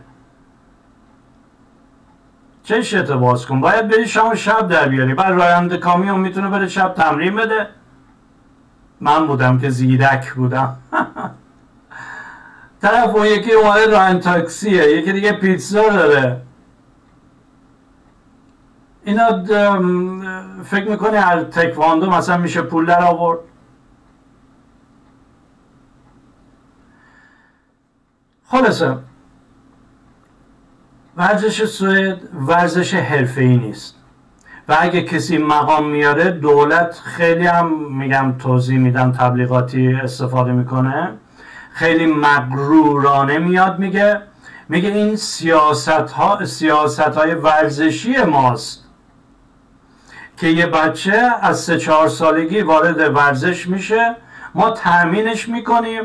چشت باز کن؟ باید بری شام شب در بیاری. بعد راننده کامیون می‌تونه بره شب تمرین بده. من بودم که زیرک بودم. طرف اون یکی اومده ران تاکسیه. یکی دیگه پیتزا داره. اینا فکر می‌کنه هر تکواندو مثلا میشه پول در آورد؟ خلاصه. ورزش سوئد ورزش ای نیست. و اگه کسی مقام میاره دولت خیلی هم میگم توضیح میدم تبلیغاتی استفاده می‌کنه. خیلی مغرورانه میاد میگه. میگه این سیاست, ها سیاست های ورزشی ماست که یه بچه از سه چهار سالگی وارد ورزش میشه. ما تأمینش می‌کنیم.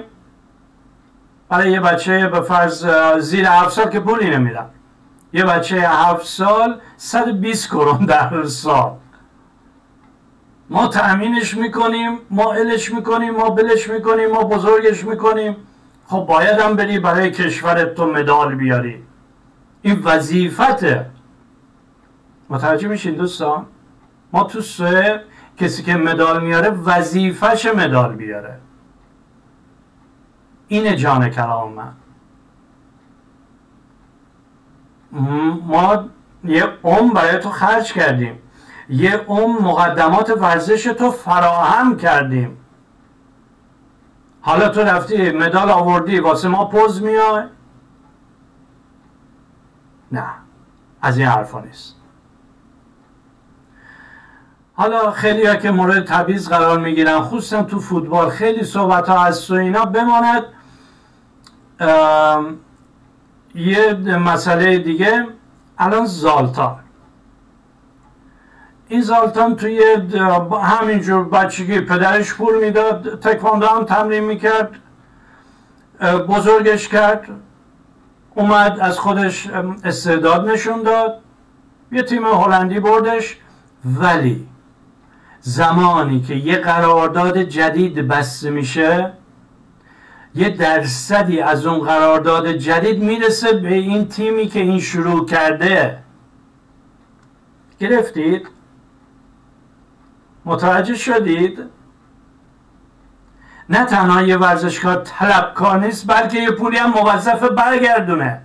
برای یه بچه به فرض زیر هفت که پولی نمیدن. یه بچه هفت سال 120 کرون در سال. ما تأمینش می‌کنیم ما الش می‌کنیم ما بلش می‌کنیم ما بزرگش می‌کنیم. خب باید هم بری برای کشورت تو مدال بیاری. این وظیفته. متوجه میشین دوستان؟ ما تو سه کسی که مدال میاره وظیفش مدال بیاره. اینه جان کلام من. ما یه عمر برای تو خرج کردیم. یه عمر مقدمات ورزش تو فراهم کردیم. حالا تو رفتی مدال آوردی واسه ما پوز میای؟ نه از این حرفا نیست. حالا خیلی ها که مورد تبعیض قرار می‌گیرن خصوصا تو فوتبال خیلی صحبت ها از تو اینا بماند. یه مسئله دیگه. الان زالتان. این زالتان توی همینجور بچگی پدرش پول می‌داد تکواندو هم تمرین می‌کرد بزرگش کرد اومد از خودش استعداد نشون داد. یه تیم هلندی بردش. ولی زمانی که یه قرارداد جدید بسته میشه یه درصدی از اون قرارداد جدید می‌رسه به این تیمی که این شروع کرده. گرفتید؟ متوجه شدید؟ نه تنها یه ورزشکار طلبکار نیست بلکه یه پولی هم موظف برگردونه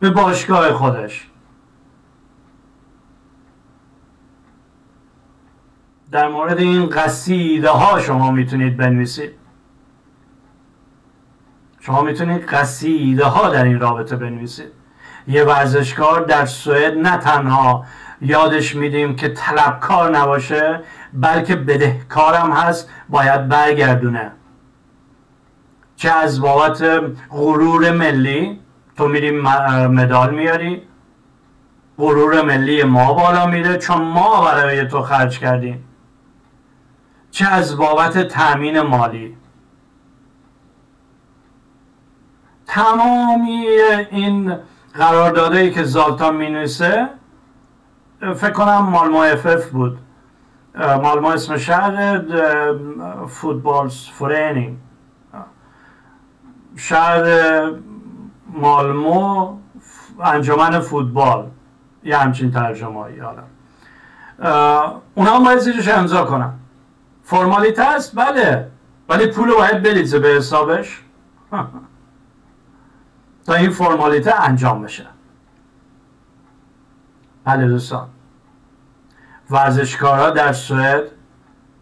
به باشگاه خودش. در مورد این قصیده ها شما می‌تونید بنویسید. شما می‌تونید قصیده ها در این رابطه بنویسید. یه ورزشکار در سوئد نه تنها یادش میدیم که طلبکار نباشه بلکه بدهکارم هست باید برگردونه. چه از بابت غرور ملی؟ تو میری مدال میاری غرور ملی ما بالا میره چون ما برای تو خرج کردیم. چه از بابت تأمین مالی؟ تمامی این قراردادهایی که زالتا می‌نویسه فکر کنم مالما اف بود. مالما اسم شهر فوتبال فورینینگ شهر مالمو انجمن فوتبال یه همچین ترجمه حالا. اونا هم باید زیرش امضا کنن. فرمالیته است؟ بله. ولی پول باید بریزه به حسابش. تا این فرمالیته انجام بشه. بله دوستان. ورزشکارها در سوئد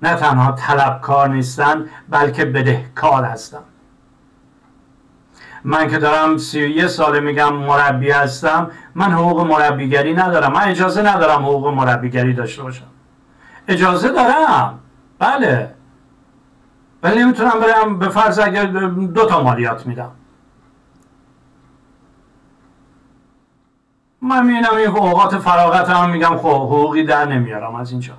نه تنها طلبکار نیستن بلکه بدهکار هستن من که دارم سی و یه ساله میگم مربی هستم من حقوق مربیگری ندارم. من اجازه ندارم حقوق مربیگری داشته باشم. اجازه دارم. بله. ولی نمی‌تونم برم به فرض اگر دو تا مالیات میدم. من می‌بینم این اوقات فراغت هم میگم خب حقوقی در نمیارم از اینجا.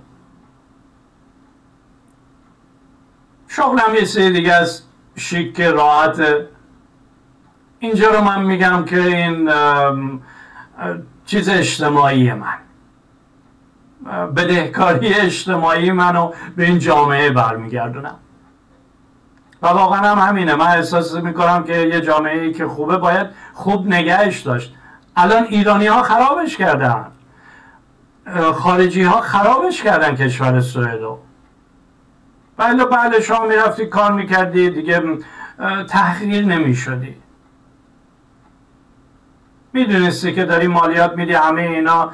شغلم یه سری دیگه از شیک راحت. اینجا رو من میگم که این چیز اجتماعی من. بدهکاری اجتماعی منو به این جامعه برمیگردونم. و واقعا هم همینه. من احساس می‌کنم که یه جامعه ای که خوبه باید خوب نگهش داشت. الان ایرانی ها خرابش کردن. خارجی ها خرابش کردن کشور سوئدو بله بله شما می‌رفتی کار می‌کردی دیگه تحقیر نمی‌شدی. می‌دونستی که داری مالیات میدی همه اینا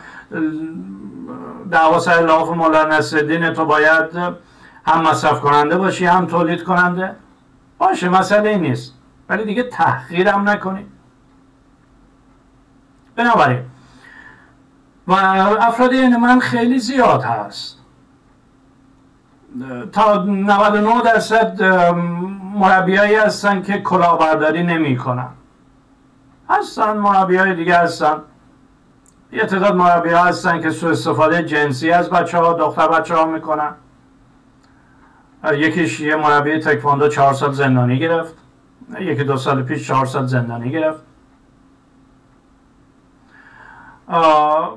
دعوا سر لاف مولا نصرالدین تو باید هم مصرف کننده باشی هم تولید کننده. باشه مسئله نیست. ولی دیگه تحقیرم نکنی. بنابراین و افراد این من خیلی زیاد هست. تا 99 درصد مربیایی هستن که کلاهبرداری نمی کنن هستن مربی های دیگه هستن. یه تعداد مربی ها هستن که سو استفاده جنسی از بچه ها دختر بچه ها می‌کنن. یکیش یه مربی تکواندو چهار سال زندانی گرفت. یکی دو سال پیش چهار سال زندانی گرفت.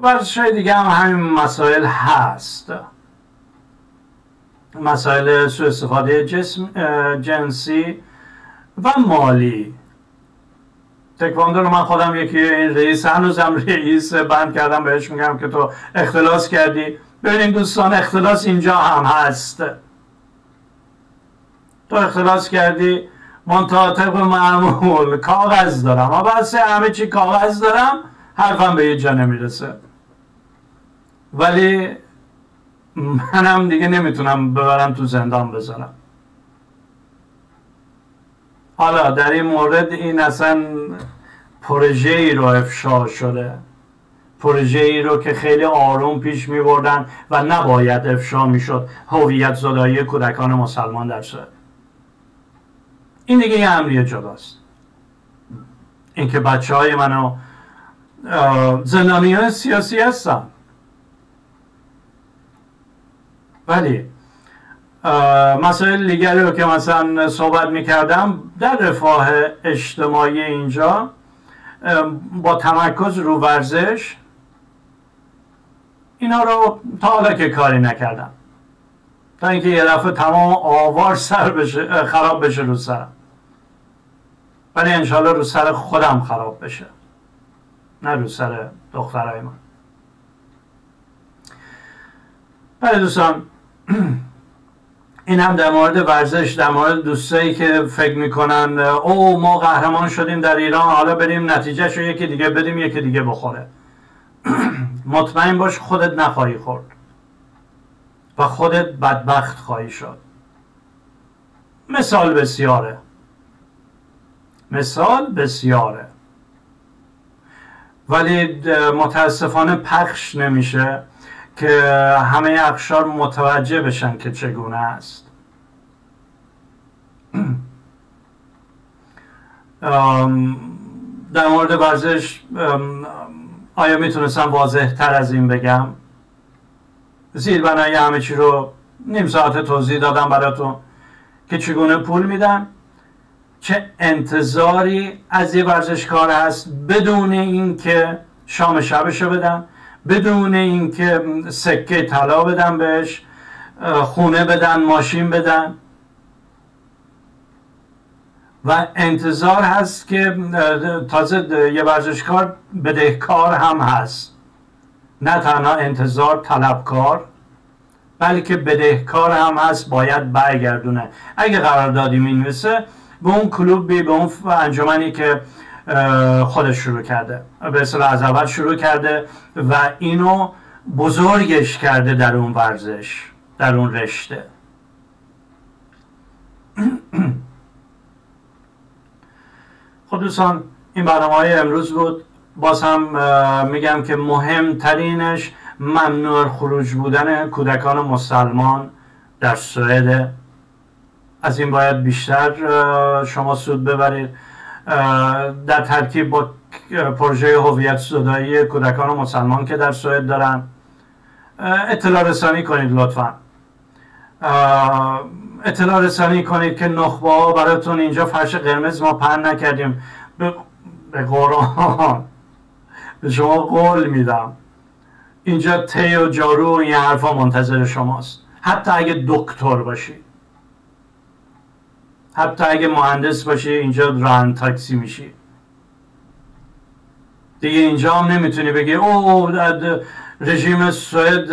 ورزش دیگه هم همین مسائل هست. مسائل سو استفاده جسم جنسی و مالی. تکواندو رو من خودم یکی این رئیس هنوزم رئیس بند کردم بهش میگم که تو اختلاس کردی. ببینید دوستان اختلاس اینجا هم هست. تو اختلاس کردی من تا طبق معمول کاغذ دارم. و بس همه چی کاغذ دارم. حرفم به یه جا نمی‌رسه. ولی منم دیگه نمی‌تونم ببرم تو زندان بذارم حالا در این مورد این اصلا پروژه ای رو افشا شده. پروژه ای رو که خیلی آروم پیش می بردن و نباید افشا می شد. هویت زدایی کودکان مسلمان در سوئد این دیگه یه امری جداست. اینکه بچه های منو زندانی های سیاسی هستن ولی مسائل دیگری رو که مثلا صحبت می‌کردم در رفاه اجتماعی اینجا با تمرکز رو ورزش اینا رو تا حالا که کاری نکردم. تا اینکه یه دفعه تمام آوار سر بشه خراب بشه رو سرم. ولی انشالله رو سر خودم خراب بشه. نه رو سر دخترهای من. بله دوستان این هم در مورد ورزش در مورد دوستایی که فکر می‌کنن او ما قهرمان شدیم در ایران حالا بریم نتیجه شو یکی دیگه بدیم یکی دیگه بخوره. مطمئن باش خودت نخواهی خورد و خودت بدبخت خواهی شد. مثال بسیاره. مثال بسیاره. ولی متاسفانه پخش نمیشه که همه اخشار متوجه بشن که چگونه است. در مورد ورزش آیا می‌تونستم واضح تر از این بگم؟ زیر بنای همه چی رو نیم ساعت توضیح دادم براتون که چگونه پول میدن. چه انتظاری از یه ورزشکار هست بدون اینکه شام شبشو بدن بدون اینکه سکه طلا بدن بهش خونه بدن ماشین بدن. و انتظار هست که تازه یه ورزشکار بدهکار هم هست. نه تنها انتظار طلبکار بلکه بدهکار هم هست باید برگردونه. اگه قراردادی می‌نویسه به اون کلوبی به اون انجمنی که خودش شروع کرده. به اصطلاح از اول شروع کرده و اینو بزرگش کرده در اون ورزش در اون رشته. خب دوستان این برنامه های امروز بود. باز هم میگم که مهمترینش ممنوع خروج بودن کودکان مسلمان در سوئد. از این باید بیشتر شما سود ببرید. در ترکیب با پروژه هویت زدایی کودکان مسلمان که در سوئد دارن. اطلاع رسانی کنید لطفا. اطلاع رسانی کنید که نخبه ها براتون اینجا فرش قرمز ما پهن نکردیم. به قرآن. به شما قول میدم. اینجا تی و جارو و این حرفا منتظر شماست. حتی اگه دکتر باشی حتی اگه مهندس باشی اینجا ران تاکسی میشی. دیگه اینجا هم نمی‌تونی بگی او رژیم سوئد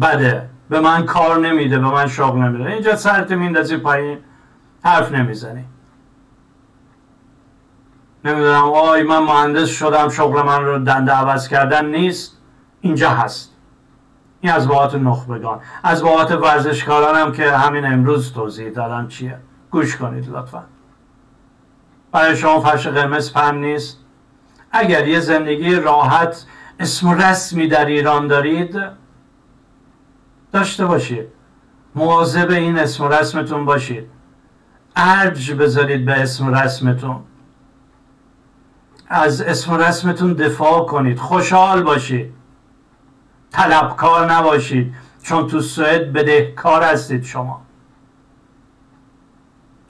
بده. به من کار نمیده به من شغل نمیده. اینجا سرت میندازی پایین حرف نمی‌زنی. نمی‌دونم آی من مهندس شدم شغل من رو دنده عوض کردن نیست. اینجا هست. این از باعت نخبگان. از باعت ورزشکاران هم که همین امروز توضیح دادم چیه. گوش کنید لطفا. برای شما فرش قرمز پن نیست. اگر یه زندگی راحت اسم رسمی در ایران دارید داشته باشید. مواظب این اسم رسمتون باشید. ارج بذارید به اسم رسمتون. از اسم رسمتون دفاع کنید. خوشحال باشید. طلبکار نباشید. چون تو سوئد بدهکار هستید شما.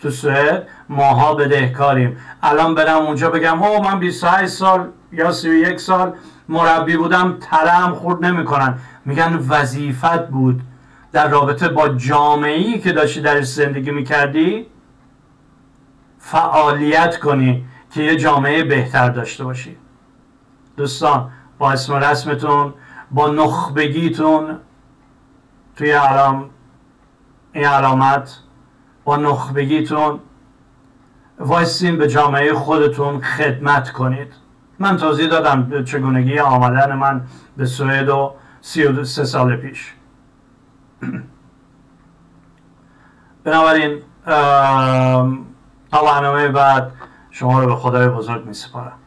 تو سوئد ماها بدهکاریم. الان برم اونجا بگم او من 28 سال یا 31 سال مربی بودم تلم خورد نمی‌کنن. میگن وظیفت بود. در رابطه با جامعه ای که داشتی درش زندگی می‌کردی فعالیت کنی که یه جامعه بهتر داشته باشی. دوستان با اسم رسمتون با نخبگیتون توی علام این علامت با نخبگیتون وایسین به جامعه خودتون خدمت کنید. من توضیح دادم چگونگی آمدن من به سوئد و سی و سه سال پیش. بنابراین تا برنامه بعد شما رو به خدای بزرگ می سپارم